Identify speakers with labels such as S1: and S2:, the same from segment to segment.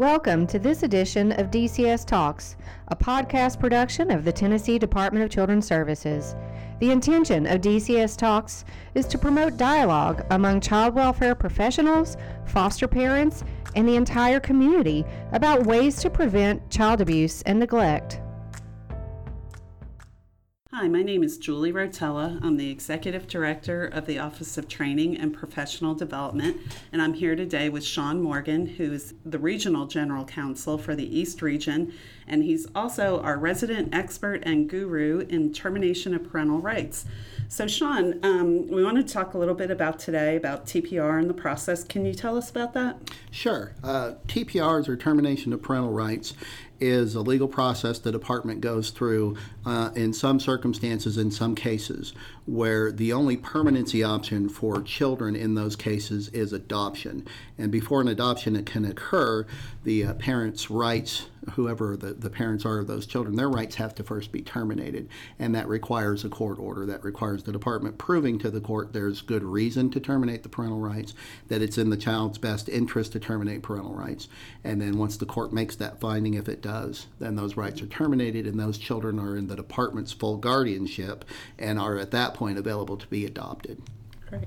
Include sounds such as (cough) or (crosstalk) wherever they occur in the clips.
S1: Welcome to this edition of DCS Talks, a podcast production of the Tennessee Department of Children's Services. The intention of DCS Talks is to promote dialogue among child welfare professionals, foster parents, and the entire community about ways to prevent child abuse and neglect.
S2: Hi, my name is Julie Rotella. I'm the Executive Director of the Office of Training and Professional Development, and I'm here today with Sean Morgan, who's the Regional General Counsel for the East Region, and he's also our resident expert and guru in termination of parental rights. So, Sean, um, we want to talk a little bit about today about TPR and the process. Can you tell us about that?
S3: Sure. Uh, TPRs or termination of parental rights is a legal process the department goes through uh, in some circumstances, in some cases, where the only permanency option for children in those cases is adoption. And before an adoption can occur, the uh, parents' rights, whoever the, the parents are of those children, their rights have to first be terminated. And that requires a court order. That requires the department proving to the court there's good reason to terminate the parental rights, that it's in the child's best interest to terminate parental rights. And then once the court makes that finding, if it does, then those rights are terminated and those children are in the department's full guardianship and are at that point available to be adopted.
S2: Great.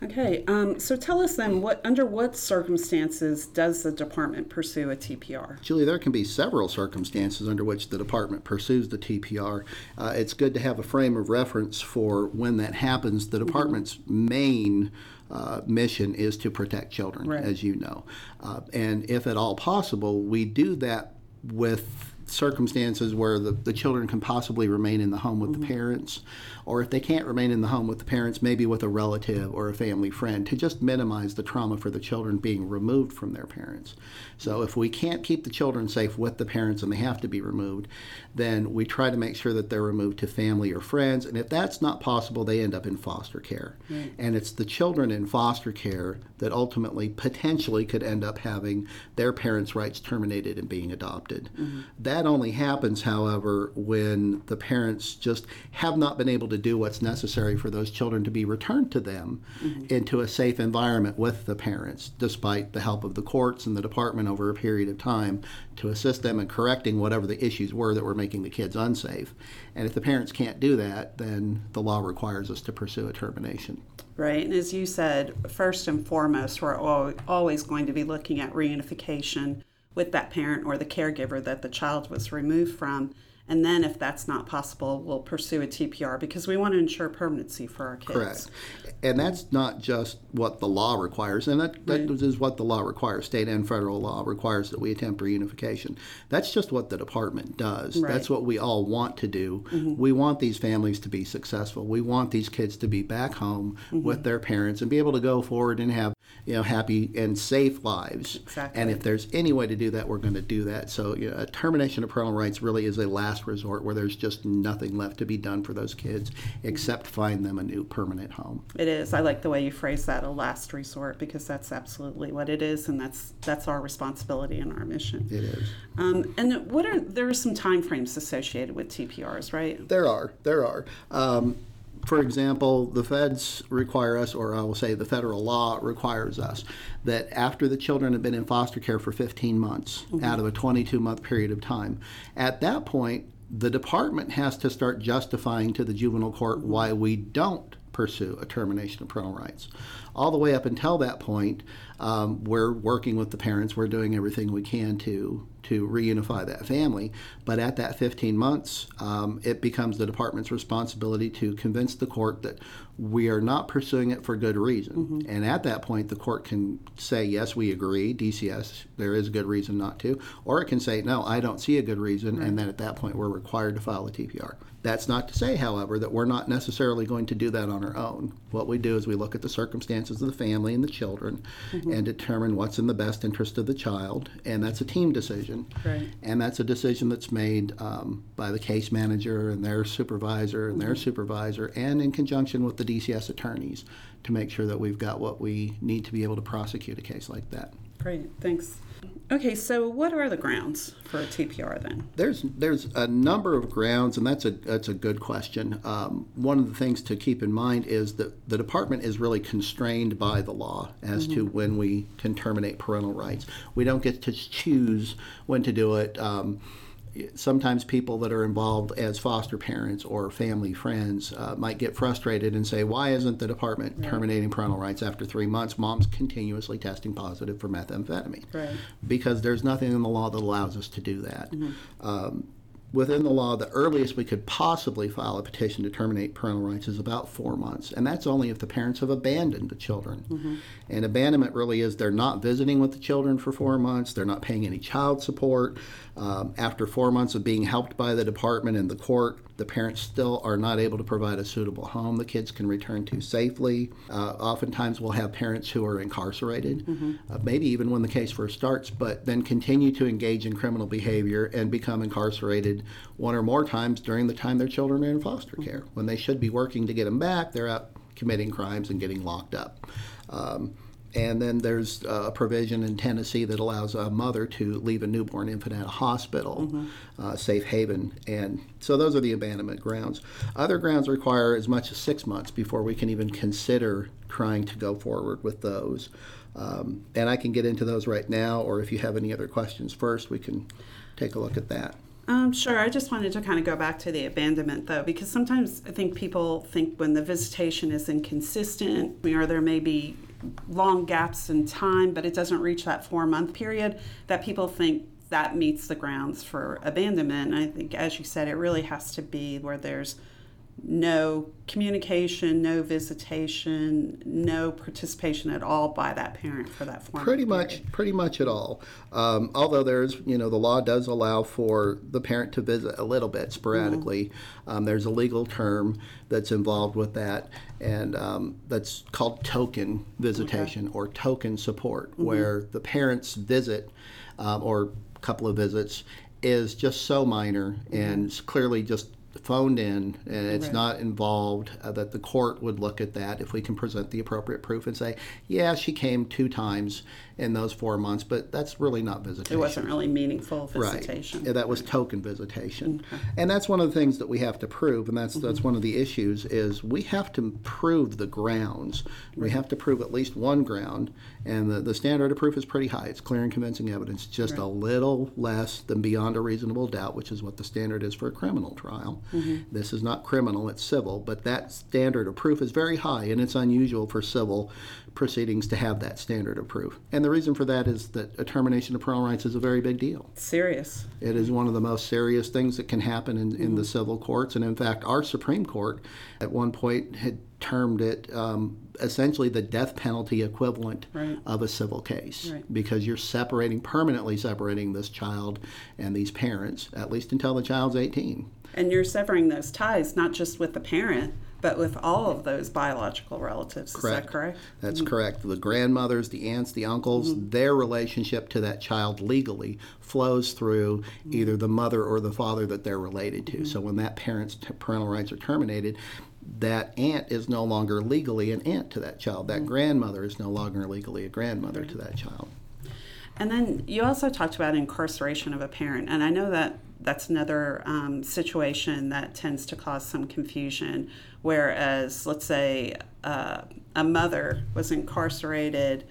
S2: Okay, um, so tell us then, what under what circumstances does the department pursue a TPR?
S3: Julie, there can be several circumstances under which the department pursues the TPR. Uh, it's good to have a frame of reference for when that happens. The department's mm-hmm. main uh, mission is to protect children, right. as you know. Uh, and if at all possible, we do that with circumstances where the, the children can possibly remain in the home with mm-hmm. the parents, or if they can't remain in the home with the parents, maybe with a relative or a family friend, to just minimize the trauma for the children being removed from their parents. So if we can't keep the children safe with the parents and they have to be removed, then we try to make sure that they're removed to family or friends. And if that's not possible, they end up in foster care. Right. And it's the children in foster care that ultimately potentially could end up having their parents' rights terminated and being adopted. Mm-hmm. That only happens, however, when the parents just have not been able to do what's necessary for those children to be returned to them mm-hmm. into a safe environment with the parents, despite the help of the courts and the department over a period of time to assist them in correcting whatever the issues were that were making the kids unsafe. And if the parents can't do that, then the law requires us to pursue a termination.
S2: Right, and as you said, first and foremost, we're always going to be looking at reunification with that parent or the caregiver that the child was removed from. And then, if that's not possible, we'll pursue a TPR because we want to ensure permanency for our kids.
S3: Correct. And that's not just what the law requires, and that, that right. is what the law requires. State and federal law requires that we attempt reunification. That's just what the department does. Right. That's what we all want to do. Mm-hmm. We want these families to be successful. We want these kids to be back home mm-hmm. with their parents and be able to go forward and have you know happy and safe lives.
S2: Exactly.
S3: And if there's any way to do that, we're going to do that. So you know, a termination of parental rights really is a last resort where there's just nothing left to be done for those kids except find them a new permanent home.
S2: It is. I like the way you phrase that, a last resort, because that's absolutely what it is, and that's that's our responsibility and our mission.
S3: It is.
S2: Um, and what are there are some time frames associated with TPRs, right?
S3: There are. There are. Um, for example, the feds require us, or I will say the federal law requires us, that after the children have been in foster care for 15 months mm-hmm. out of a 22 month period of time, at that point, the department has to start justifying to the juvenile court why we don't pursue a termination of parental rights. All the way up until that point, um, we're working with the parents. We're doing everything we can to to reunify that family. But at that 15 months, um, it becomes the department's responsibility to convince the court that we are not pursuing it for good reason. Mm-hmm. And at that point, the court can say, yes, we agree, DCS, there is a good reason not to. Or it can say, no, I don't see a good reason. Right. And then at that point, we're required to file a TPR. That's not to say, however, that we're not necessarily going to do that on our own. What we do is we look at the circumstances of the family and the children mm-hmm. and determine what's in the best interest of the child. And that's a team decision.
S2: Right.
S3: And that's a decision that's made um, by the case manager and their supervisor and mm-hmm. their supervisor, and in conjunction with the DCS attorneys to make sure that we've got what we need to be able to prosecute a case like that.
S2: Great, thanks. Okay, so what are the grounds for a TPR then?
S3: There's there's a number of grounds, and that's a that's a good question. Um, one of the things to keep in mind is that the department is really constrained by the law as to when we can terminate parental rights. We don't get to choose when to do it. Um, sometimes people that are involved as foster parents or family friends uh, might get frustrated and say, "Why isn't the department terminating parental rights after three months? Mom's continuously testing positive for methamphetamine."
S2: Right.
S3: Because there's nothing in the law that allows us to do that. Um, within the law, the earliest we could possibly file a petition to terminate parental rights is about four months, and that's only if the parents have abandoned the children. And abandonment really is they're not visiting with the children for four months, they're not paying any child support. Um, after four months of being helped by the department and the court, the parents still are not able to provide a suitable home the kids can return to safely. Uh, oftentimes, we'll have parents who are incarcerated, uh, maybe even when the case first starts, but then continue to engage in criminal behavior and become incarcerated one or more times during the time their children are in foster care. When they should be working to get them back, they're out committing crimes and getting locked up. Um, and then there's a provision in Tennessee that allows a mother to leave a newborn infant at a hospital, uh, safe haven. And so those are the abandonment grounds. Other grounds require as much as six months before we can even consider trying to go forward with those. Um, and I can get into those right now, or if you have any other questions first, we can take a look at that.
S2: Um, sure. I just wanted to kind of go back to the abandonment though, because sometimes I think people think when the visitation is inconsistent, or there may be long gaps in time, but it doesn't reach that four month period, that people think that meets the grounds for abandonment. And I think, as you said, it really has to be where there's no communication, no visitation, no participation at all by that parent for that form.
S3: Pretty much,
S2: period.
S3: pretty much at all. Um, although there's, you know, the law does allow for the parent to visit a little bit sporadically. Um, there's a legal term that's involved with that, and um, that's called token visitation or token support, where the parents visit um, or couple of visits is just so minor and it's clearly just phoned in and it's
S2: Right.
S3: not involved uh, that the court would look at that if we can present the appropriate proof and say yeah she came two times in those four months but that's really not visitation
S2: It wasn't really meaningful
S3: Right.
S2: visitation.
S3: Yeah, that was token visitation. And that's one of the things that we have to prove, and that's that's mm-hmm. one of the issues is we have to prove the grounds. We have to prove at least one ground, and the, the standard of proof is pretty high. It's clear and convincing evidence, just a little less than beyond a reasonable doubt, which is what the standard is for a criminal trial. Mm-hmm. This is not criminal, it's civil, but that standard of proof is very high, and it's unusual for civil proceedings to have that standard of proof. And the reason for that is that a termination of parental rights is a very big deal.
S2: Serious.
S3: It is one of the most serious things that can happen in, in the civil courts. And in fact, our Supreme Court at one point had termed it um, essentially the death penalty equivalent
S2: Right.
S3: of a civil case
S2: Right.
S3: because you're separating, permanently separating this child and these parents, at least until the child's 18.
S2: And you're severing those ties, not just with the parent, but with all of those biological relatives. Is that correct?
S3: That's mm-hmm. correct. The grandmothers, the aunts, the uncles, mm-hmm. their relationship to that child legally flows through mm-hmm. either the mother or the father that they're related to. So when that parent's t- parental rights are terminated, that aunt is no longer legally an aunt to that child. That grandmother is no longer legally a grandmother to that child.
S2: And then you also talked about incarceration of a parent, and I know that that's another um, situation that tends to cause some confusion. Whereas, let's say uh, a mother was incarcerated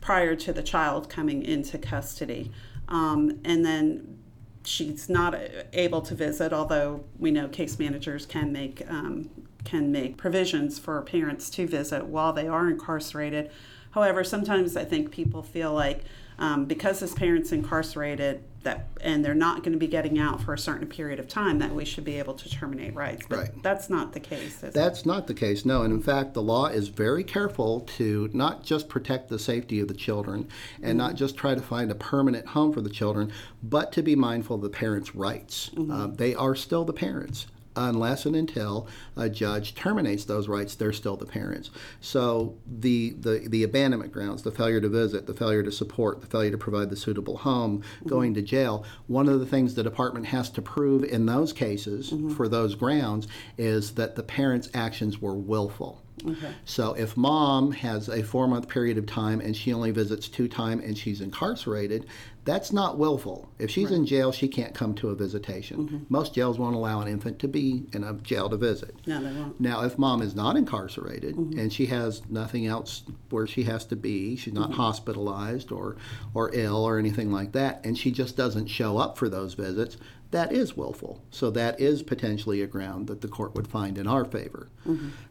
S2: prior to the child coming into custody, um, and then she's not able to visit, although we know case managers can make um, can make provisions for parents to visit while they are incarcerated. However, sometimes I think people feel like um, because his parent's incarcerated that and they're not going to be getting out for a certain period of time that we should be able to terminate rights. But
S3: Right.
S2: that's not the case. Is it?
S3: That's not the case, no. And in fact, the law is very careful to not just protect the safety of the children and not just try to find a permanent home for the children, but to be mindful of the parents' rights. Uh, they are still the parents. Unless and until a judge terminates those rights, they're still the parents. So the, the, the abandonment grounds, the failure to visit, the failure to support, the failure to provide the suitable home, going to jail, one of the things the department has to prove in those cases mm-hmm. for those grounds is that the parents' actions were willful. Okay. So if mom has a four month period of time and she only visits two times and she's incarcerated, that's not willful. If she's in jail, she can't come to a visitation. Mm-hmm. Most jails won't allow an infant to be in a jail to visit.
S2: No, they won't.
S3: Now, if mom is not incarcerated mm-hmm. and she has nothing else where she has to be, she's not mm-hmm. hospitalized or, or ill or anything like that, and she just doesn't show up for those visits, that is willful. So that is potentially a ground that the court would find in our favor.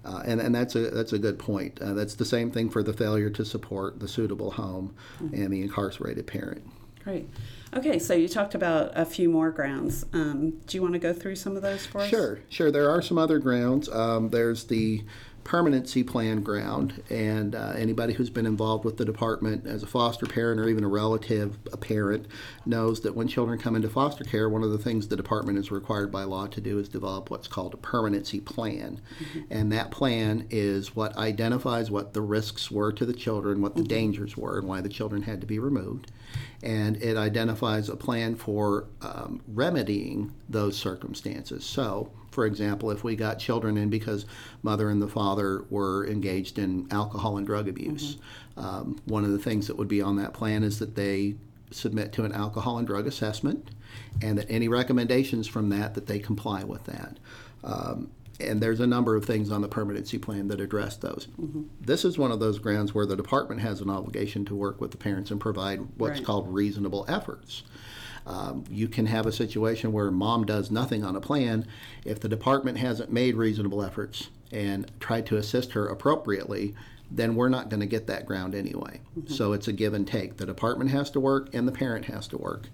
S3: Uh, and, and that's a that's a good point. Uh, that's the same thing for the failure to support the suitable home and the incarcerated parent.
S2: Great. Okay, so you talked about a few more grounds. Um, do you want to go through some of those for us?
S3: Sure, sure. There are some other grounds. Um, there's the permanency plan ground, and uh, anybody who's been involved with the department as a foster parent or even a relative, a parent, knows that when children come into foster care, one of the things the department is required by law to do is develop what's called a permanency plan. And that plan is what identifies what the risks were to the children, what the dangers were, and why the children had to be removed. And it identifies a plan for um, remedying those circumstances. So, for example, if we got children in because mother and the father were engaged in alcohol and drug abuse, um, one of the things that would be on that plan is that they submit to an alcohol and drug assessment, and that any recommendations from that that they comply with that. Um, and there's a number of things on the permanency plan that address those. This is one of those grounds where the department has an obligation to work with the parents and provide what's
S2: Right.
S3: called reasonable efforts. Um, you can have a situation where mom does nothing on a plan. If the department hasn't made reasonable efforts and tried to assist her appropriately, then we're not going to get that ground anyway. So it's a give and take. The department has to work and the parent has to work.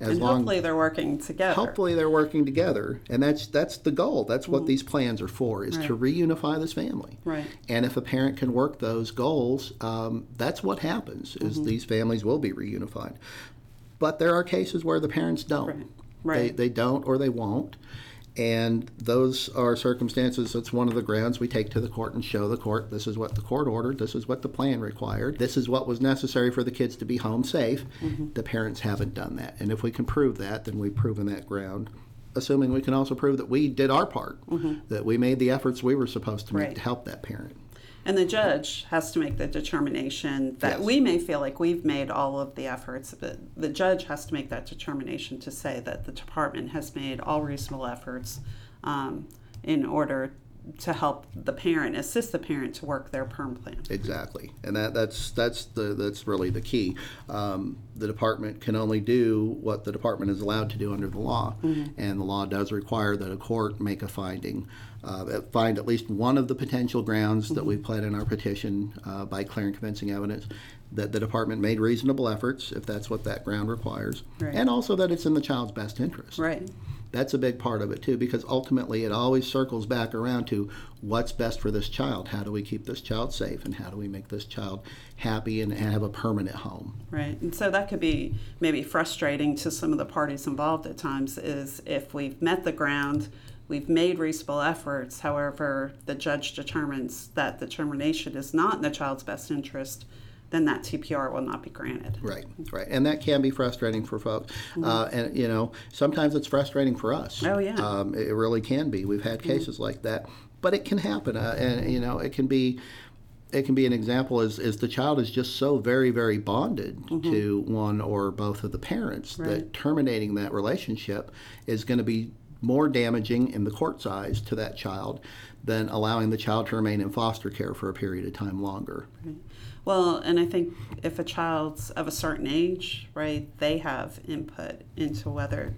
S3: As
S2: And
S3: long
S2: hopefully they're working together.
S3: hopefully they're working together and that's that's the goal that's what these plans are for is to reunify this family
S2: Right.
S3: and if a parent can work those goals um, that's what happens is these families will be reunified but there are cases where the parents don't
S2: Right.
S3: They,
S2: Right.
S3: they they don't or they won't and those are circumstances that's one of the grounds we take to the court and show the court this is what the court ordered this is what the plan required this is what was necessary for the kids to be home safe
S2: Mm-hmm.
S3: the parents haven't done that and if we can prove that then we've proven that ground assuming we can also prove that we did our part that we made the efforts we were supposed to make
S2: Mm-hmm. Right.
S3: to help that parent
S2: And the judge has to make the determination that
S3: Yes.
S2: we may feel like we've made all of the efforts, but the judge has to make that determination to say that the department has made all reasonable efforts um, in order to help the parent, assist the parent to work their perm plan.
S3: Exactly, and that, that's that's the that's really the key. Um, the department can only do what the department is allowed to do under the law, and the law does require that a court make a finding, uh, find at least one of the potential grounds that we've pled in our petition uh, by clear and convincing evidence that the department made reasonable efforts, if that's what that ground requires,
S2: Right.
S3: and also that it's in the child's best interest.
S2: Right.
S3: That's a big part of it too, because ultimately it always circles back around to what's best for this child. How do we keep this child safe, and how do we make this child happy and have a permanent home?
S2: Right. And so that could be maybe frustrating to some of the parties involved at times is if we've met the ground, we've made reasonable efforts, however, the judge determines that the termination is not in the child's best interest, then that TPR will not be granted.
S3: Right, right, and that can be frustrating for folks. Uh, and you know, sometimes it's frustrating for us.
S2: Oh, yeah.
S3: um, it really can be. We've had cases like that, but it can happen, uh, and you know, it can be. It can be an example is, is the child is just so very, very bonded to one or both of the parents
S2: Right.
S3: that terminating that relationship is going to be more damaging in the court's eyes to that child than allowing the child to remain in foster care for a period of time longer.
S2: Well, and I think if a child's of a certain age, right, they have input into whether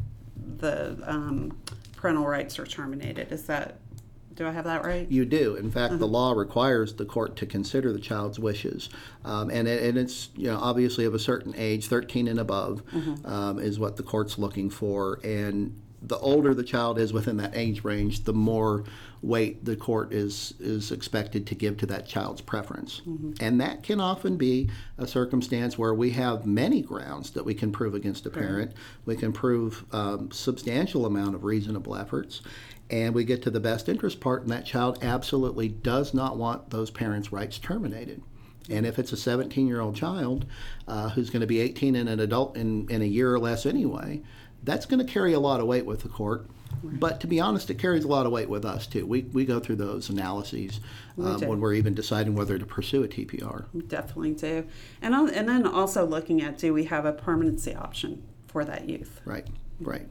S2: the um, parental rights are terminated. Is that, do I have that right?
S3: You do. In fact, the law requires the court to consider the child's wishes, um, and, it, and it's you know obviously of a certain age, 13 and above, um, is what the court's looking for. And the older the child is within that age range, the more weight the court is is expected to give to that child's preference. And that can often be a circumstance where we have many grounds that we can prove against a parent. We can prove um, substantial amount of reasonable efforts. And we get to the best interest part, and that child absolutely does not want those parents' rights terminated. And if it's a 17 year old child uh, who's going to be 18 and an adult in, in a year or less anyway, that's going to carry a lot of weight with the court. But to be honest, it carries a lot of weight with us too. We, we go through those analyses um,
S2: do.
S3: when we're even deciding whether to pursue a TPR.
S2: Definitely do. And, and then also looking at do we have a permanency option for that youth?
S3: Right, right,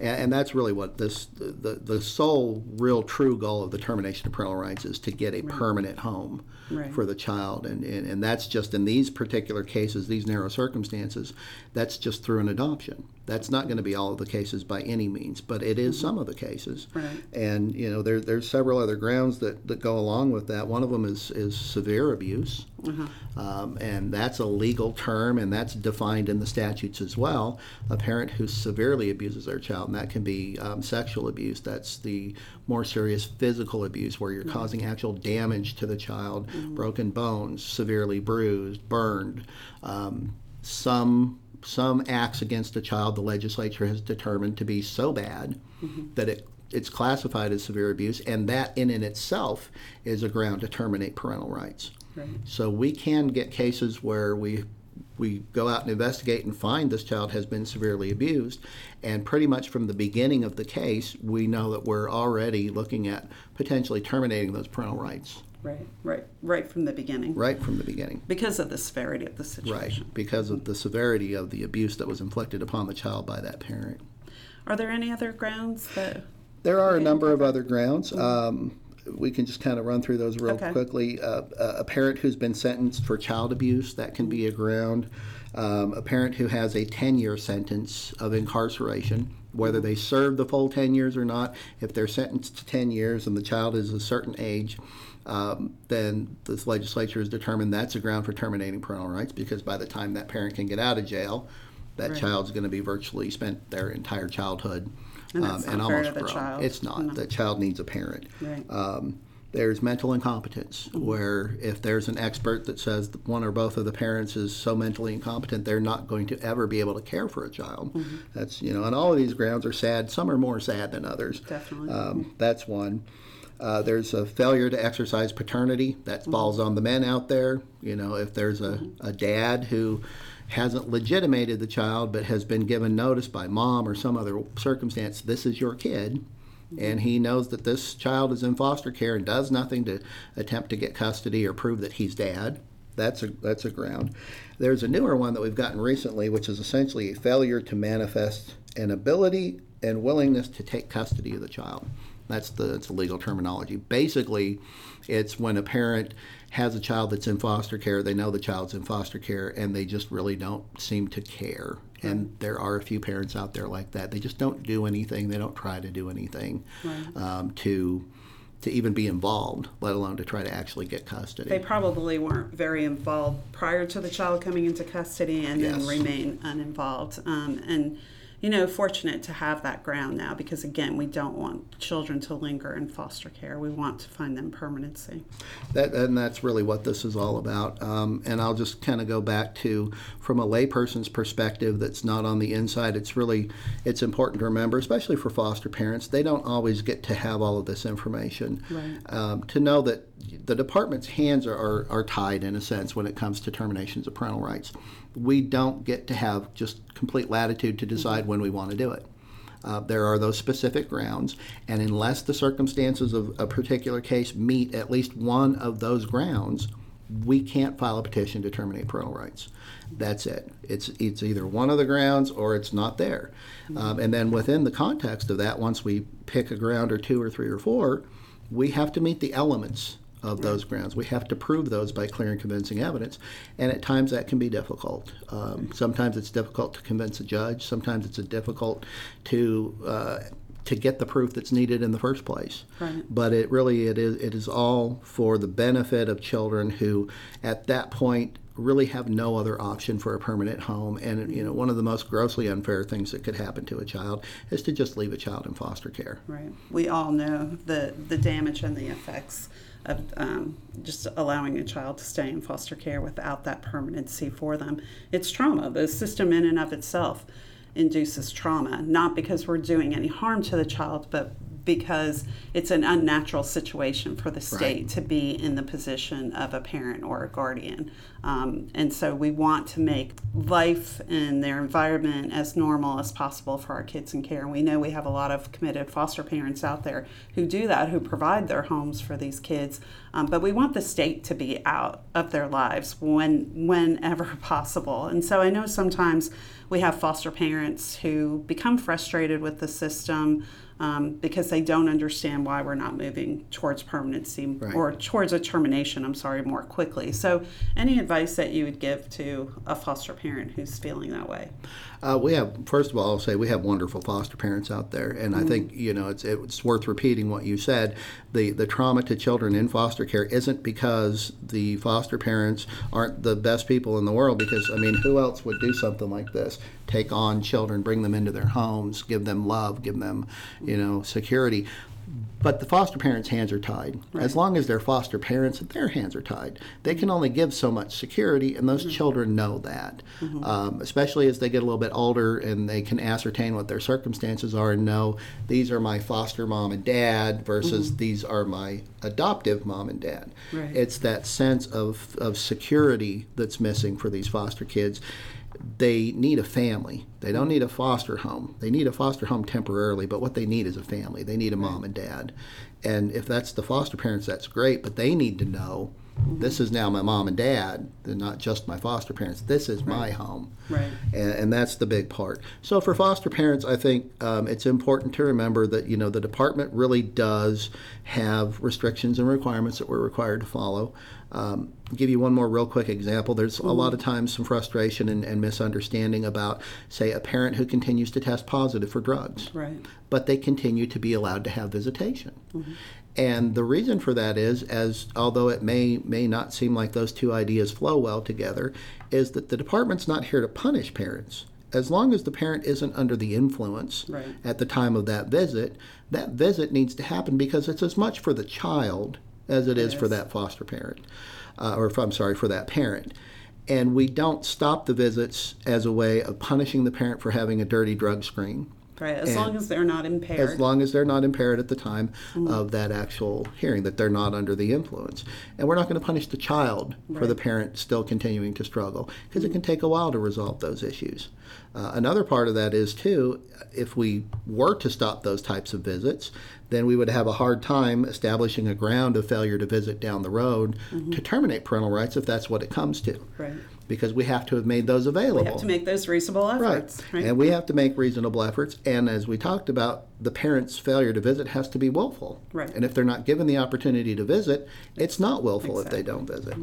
S3: and, and that's really what this the the sole real true goal of the termination of parental rights is to get a permanent home
S2: Right.
S3: for the child, and, and and that's just in these particular cases, these narrow circumstances, that's just through an adoption. That's not going to be all of the cases by any means, but it is mm-hmm. some of the cases.
S2: Right.
S3: And you know, there, there's several other grounds that, that go along with that. One of them is, is severe abuse, um, and that's a legal term, and that's defined in the statutes as well. A parent who severely abuses their child, and that can be um, sexual abuse. That's the more serious physical abuse, where you're causing actual damage to the child, broken bones, severely bruised, burned. Um, some some acts against a child the legislature has determined to be so bad that it it's classified as severe abuse, and that in and itself is a ground to terminate parental rights.
S2: Right.
S3: So we can get cases where we we go out and investigate and find this child has been severely abused, and pretty much from the beginning of the case, we know that we're already looking at potentially terminating those parental rights
S2: Right, right, right from the beginning.
S3: right from the beginning.
S2: Because of the severity of the situation.
S3: Right, because of the severity of the abuse that was inflicted upon the child by that parent.
S2: Are there any other grounds that?
S3: There are a number of other grounds. Um, we can just kind of run through those real
S2: Okay.
S3: quickly. Uh, a a parent who's been sentenced for child abuse, that can be a ground. Um, a parent who has a 10 year sentence of incarceration, whether they serve the full 10 years or not, if they're sentenced to 10 years and the child is a certain age, um, then this legislature has determined that's a ground for terminating parental rights because by the time that parent can get out of jail, that
S2: Right.
S3: child's going to be virtually spent their entire childhood
S2: And
S3: um,
S2: not
S3: and almost grown.
S2: child.
S3: It's not.
S2: No.
S3: The child needs a parent.
S2: Right.
S3: Um, there's mental incompetence,
S2: Mm-hmm.
S3: where if there's an expert that says that one or both of the parents is so mentally incompetent, they're not going to ever be able to care for a child.
S2: Mm-hmm.
S3: That's you know, and all of these grounds are sad. Some are more sad than others.
S2: Definitely.
S3: Um, that's one. Uh, there's a failure to exercise paternity that falls on the men out there. You know, if there's a, a dad who hasn't legitimated the child but has been given notice by mom or some other circumstance, this is your kid, and he knows that this child is in foster care and does nothing to attempt to get custody or prove that he's dad. That's a that's a ground. There's a newer one that we've gotten recently, which is essentially a failure to manifest an ability and willingness to take custody of the child. That's the that's the legal terminology. Basically, it's when a parent has a child that's in foster care, they know the child's in foster care, and they just really don't seem to care. And there are a few parents out there like that. They just don't do anything. They don't try to do anything um, to to even be involved, let alone to try to actually get custody.
S2: They probably weren't very involved prior to the child coming into custody and then remain uninvolved. Um, and, you know, fortunate to have that ground now because, again, we don't want children to linger in foster care. We want to find them permanency.
S3: That, and that's really what this is all about. Um, and I'll just kind of go back to, from a layperson's perspective, that's not on the inside. It's really, it's important to remember, especially for foster parents, they don't always get to have all of this information.
S2: Right.
S3: Um, to know that the department's hands are, are, are tied in a sense when it comes to terminations of parental rights. We don't get to have just complete latitude to decide when we want to do it. Uh, there are those specific grounds, and unless the circumstances of a particular case meet at least one of those grounds, we can't file a petition to terminate parental rights. That's it. It's it's either one of the grounds or it's not there. Um, and then within the context of that, once we pick a ground or two or three or four, we have to meet the elements of those grounds. We have to prove those by clear and convincing evidence, and at times that can be difficult. Um, sometimes it's difficult to convince a judge. Sometimes it's difficult to uh, to get the proof that's needed in the first place.
S2: Right.
S3: But it really it is it is all for the benefit of children who, at that point, really have no other option for a permanent home. And you know, one of the most grossly unfair things that could happen to a child is to just leave a child in foster care.
S2: Right. We all know the, the damage and the effects of um, just allowing a child to stay in foster care without that permanency for them. It's trauma. The system, in and of itself, induces trauma, not because we're doing any harm to the child, but because it's an unnatural situation for the state
S3: Right.
S2: to be in the position of a parent or a guardian. Um, and so we want to make life and their environment as normal as possible for our kids in care. And we know we have a lot of committed foster parents out there who do that, who provide their homes for these kids. Um, but we want the state to be out of their lives when whenever (laughs) possible. And so I know sometimes we have foster parents who become frustrated with the system um, because they don't understand why we're not moving towards permanency
S3: Right.
S2: or towards a termination, I'm sorry, more quickly. So, any advice that you would give to a foster parent who's feeling that way?
S3: Uh, we have, first of all, I'll say we have wonderful foster parents out there, and I think you know it's it's worth repeating what you said. The the trauma to children in foster care isn't because the foster parents aren't the best people in the world. Because I mean, who else would do something like this? Take on children, bring them into their homes, give them love, give them, you know, security. But the foster parents' hands are tied. As long as they're foster parents, their hands are tied. They can only give so much security, and those mm-hmm. children know that. Mm-hmm. Um, especially as they get a little bit older and they can ascertain what their circumstances are and know these are my foster mom and dad versus mm-hmm. these are my adoptive mom and dad.
S2: Right.
S3: It's that sense of, of security that's missing for these foster kids they need a family. They don't need a foster home. They need a foster home temporarily, but what they need is a family. They need a mom and dad. And if that's the foster parents, that's great, but they need to know this is now my mom and dad. They're not just my foster parents. This is my home.
S2: Right.
S3: And, and that's the big part. So for foster parents, I think um, it's important to remember that you know the department really does have restrictions and requirements that we're required to follow. Um, give you one more real quick example. There's a lot of times some frustration and, and misunderstanding about, say, a parent who continues to test positive for drugs
S2: Right.
S3: but they continue to be allowed to have visitation. And the reason for that is, as although it may may not seem like those two ideas flow well together, is that the department's not here to punish parents. As long as the parent isn't under the influence
S2: Right.
S3: at the time of that visit, that visit needs to happen because it's as much for the child as it is for
S2: is.
S3: that foster parent, uh, or if, I'm sorry, for that parent. And we don't stop the visits as a way of punishing the parent for having a dirty drug screen
S2: Right. As
S3: And
S2: long as they're not impaired.
S3: as long as they're not impaired at the time of that actual hearing, that they're not under the influence. And we're not going to punish the child for the parent still continuing to struggle because it can take a while to resolve those issues. Uh, another part of that is, too, if we were to stop those types of visits, then we would have a hard time establishing a ground of failure to visit down the road mm-hmm. to terminate parental rights if that's what it comes to.
S2: Right.
S3: Because we have to have made those available.
S2: We have to make those reasonable efforts. Right.
S3: And we have to make reasonable efforts. And as we talked about, the parent's failure to visit has to be willful.
S2: Right.
S3: And if they're not given the opportunity to visit, it's not willful if they don't visit.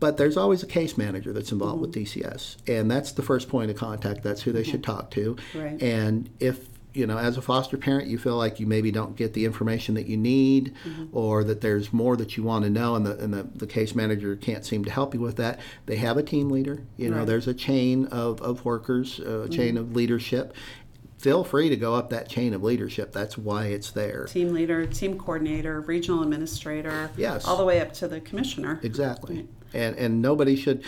S3: But there's always a case manager that's involved with mm-hmm. DCS, and that's the first point of contact. That's who they mm-hmm. should talk to.
S2: Right.
S3: And if you know, as a foster parent, you feel like you maybe don't get the information that you need, mm-hmm. or that there's more that you want to know, and the and the, the case manager can't seem to help you with that. They have a team leader. You know,
S2: Right.
S3: there's a chain of, of workers, uh, a mm-hmm. chain of leadership. Feel free to go up that chain of leadership. That's why it's there.
S2: Team leader, team coordinator, regional administrator.
S3: Yes.
S2: All the way up to the commissioner.
S3: Exactly. And and nobody should.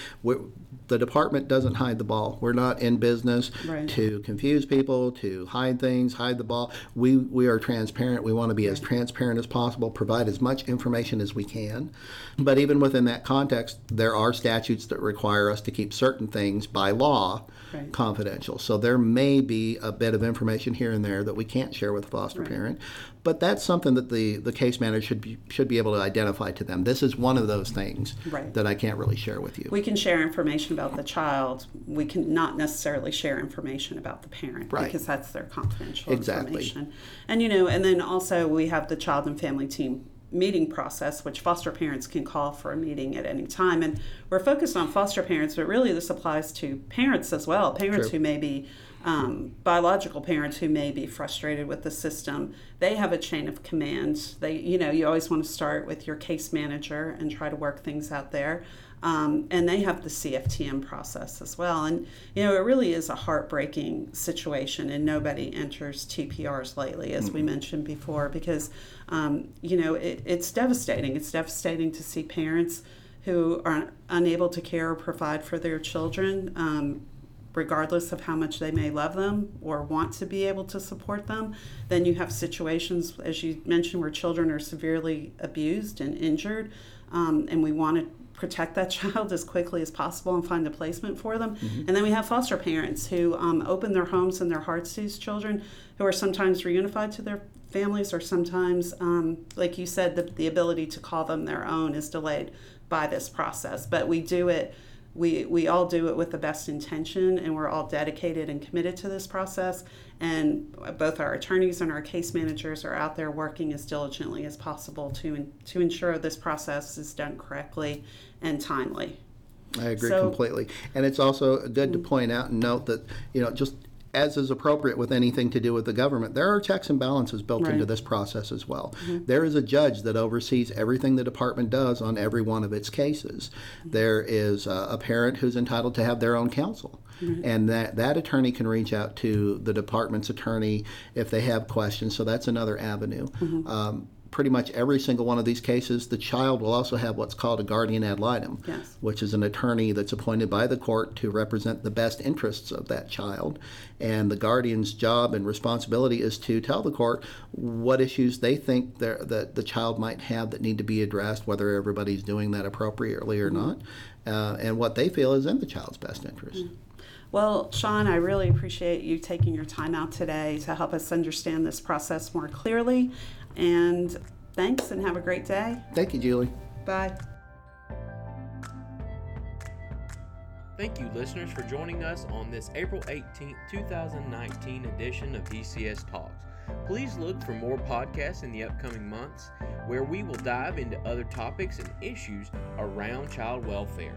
S3: The department doesn't hide the ball. We're not in business
S2: Right.
S3: to confuse people, to hide things, hide the ball. We we are transparent. We want to be as transparent as possible, provide as much information as we can. But even within that context, there are statutes that require us to keep certain things by law
S2: Right.
S3: confidential. So there may be a bit of information here and there that we can't share with a foster parent, but that's something that the, the case manager should be should be able to identify to them. This is one of those things
S2: Right.
S3: that I can't really share with you.
S2: We can share information about the child. We can not necessarily share information about the parent
S3: Right.
S2: because that's their confidential
S3: Exactly.
S2: information. And you know, and then also we have the child and family team meeting process, which foster parents can call for a meeting at any time. And we're focused on foster parents, but really this applies to parents as well. Parents
S3: True.
S2: who may be um, biological parents who may be frustrated with the system. They have a chain of command. They, you know, you always want to start with your case manager and try to work things out there. Um, and they have the CFTM process as well. And, you know, it really is a heartbreaking situation, and nobody enters TPRs lightly, as we mentioned before, because, um, you know, it, it's devastating. It's devastating to see parents who are unable to care or provide for their children. Regardless of how much they may love them or want to be able to support them. Then you have situations, as you mentioned, where children are severely abused and injured, um, and we want to protect that (laughs) child as quickly as possible and find a placement for them. And then we have foster parents who um, open their homes and their hearts to these children who are sometimes reunified to their families or sometimes, um, like you said, the, the ability to call them their own is delayed by this process. But we do it we, we all do it with the best intention and we're all dedicated and committed to this process. And both our attorneys and our case managers are out there working as diligently as possible to, to ensure this process is done correctly and timely.
S3: I agree
S2: So-
S3: completely. And it's also good to mm. point out and note that, you know, just as is appropriate with anything to do with the government, there are checks and balances built into
S2: Right. Mm-hmm.
S3: this process as well. There is a judge that oversees everything the department does on every one of its cases.
S2: Mm-hmm.
S3: There is a, a parent who's entitled to have their own counsel. And that, that attorney can reach out to the department's attorney if they have questions. So that's another avenue.
S2: Mm-hmm.
S3: Um, pretty much every single one of these cases, the child will also have what's called a guardian ad litem
S2: Yes.
S3: which is an attorney that's appointed by the court to represent the best interests of that child. And the guardian's job and responsibility is to tell the court what issues they think that the child might have that need to be addressed, whether everybody's doing that appropriately or not, uh, and what they feel is in the child's best interest.
S2: Well, Sean, I really appreciate you taking your time out today to help us understand this process more clearly. And thanks and have a great day.
S3: Thank you, Julie.
S2: Bye.
S4: Thank you, listeners, for joining us on this April 18th, 2019 edition of DCS Talks. Please look for more podcasts in the upcoming months where we will dive into other topics and issues around child welfare.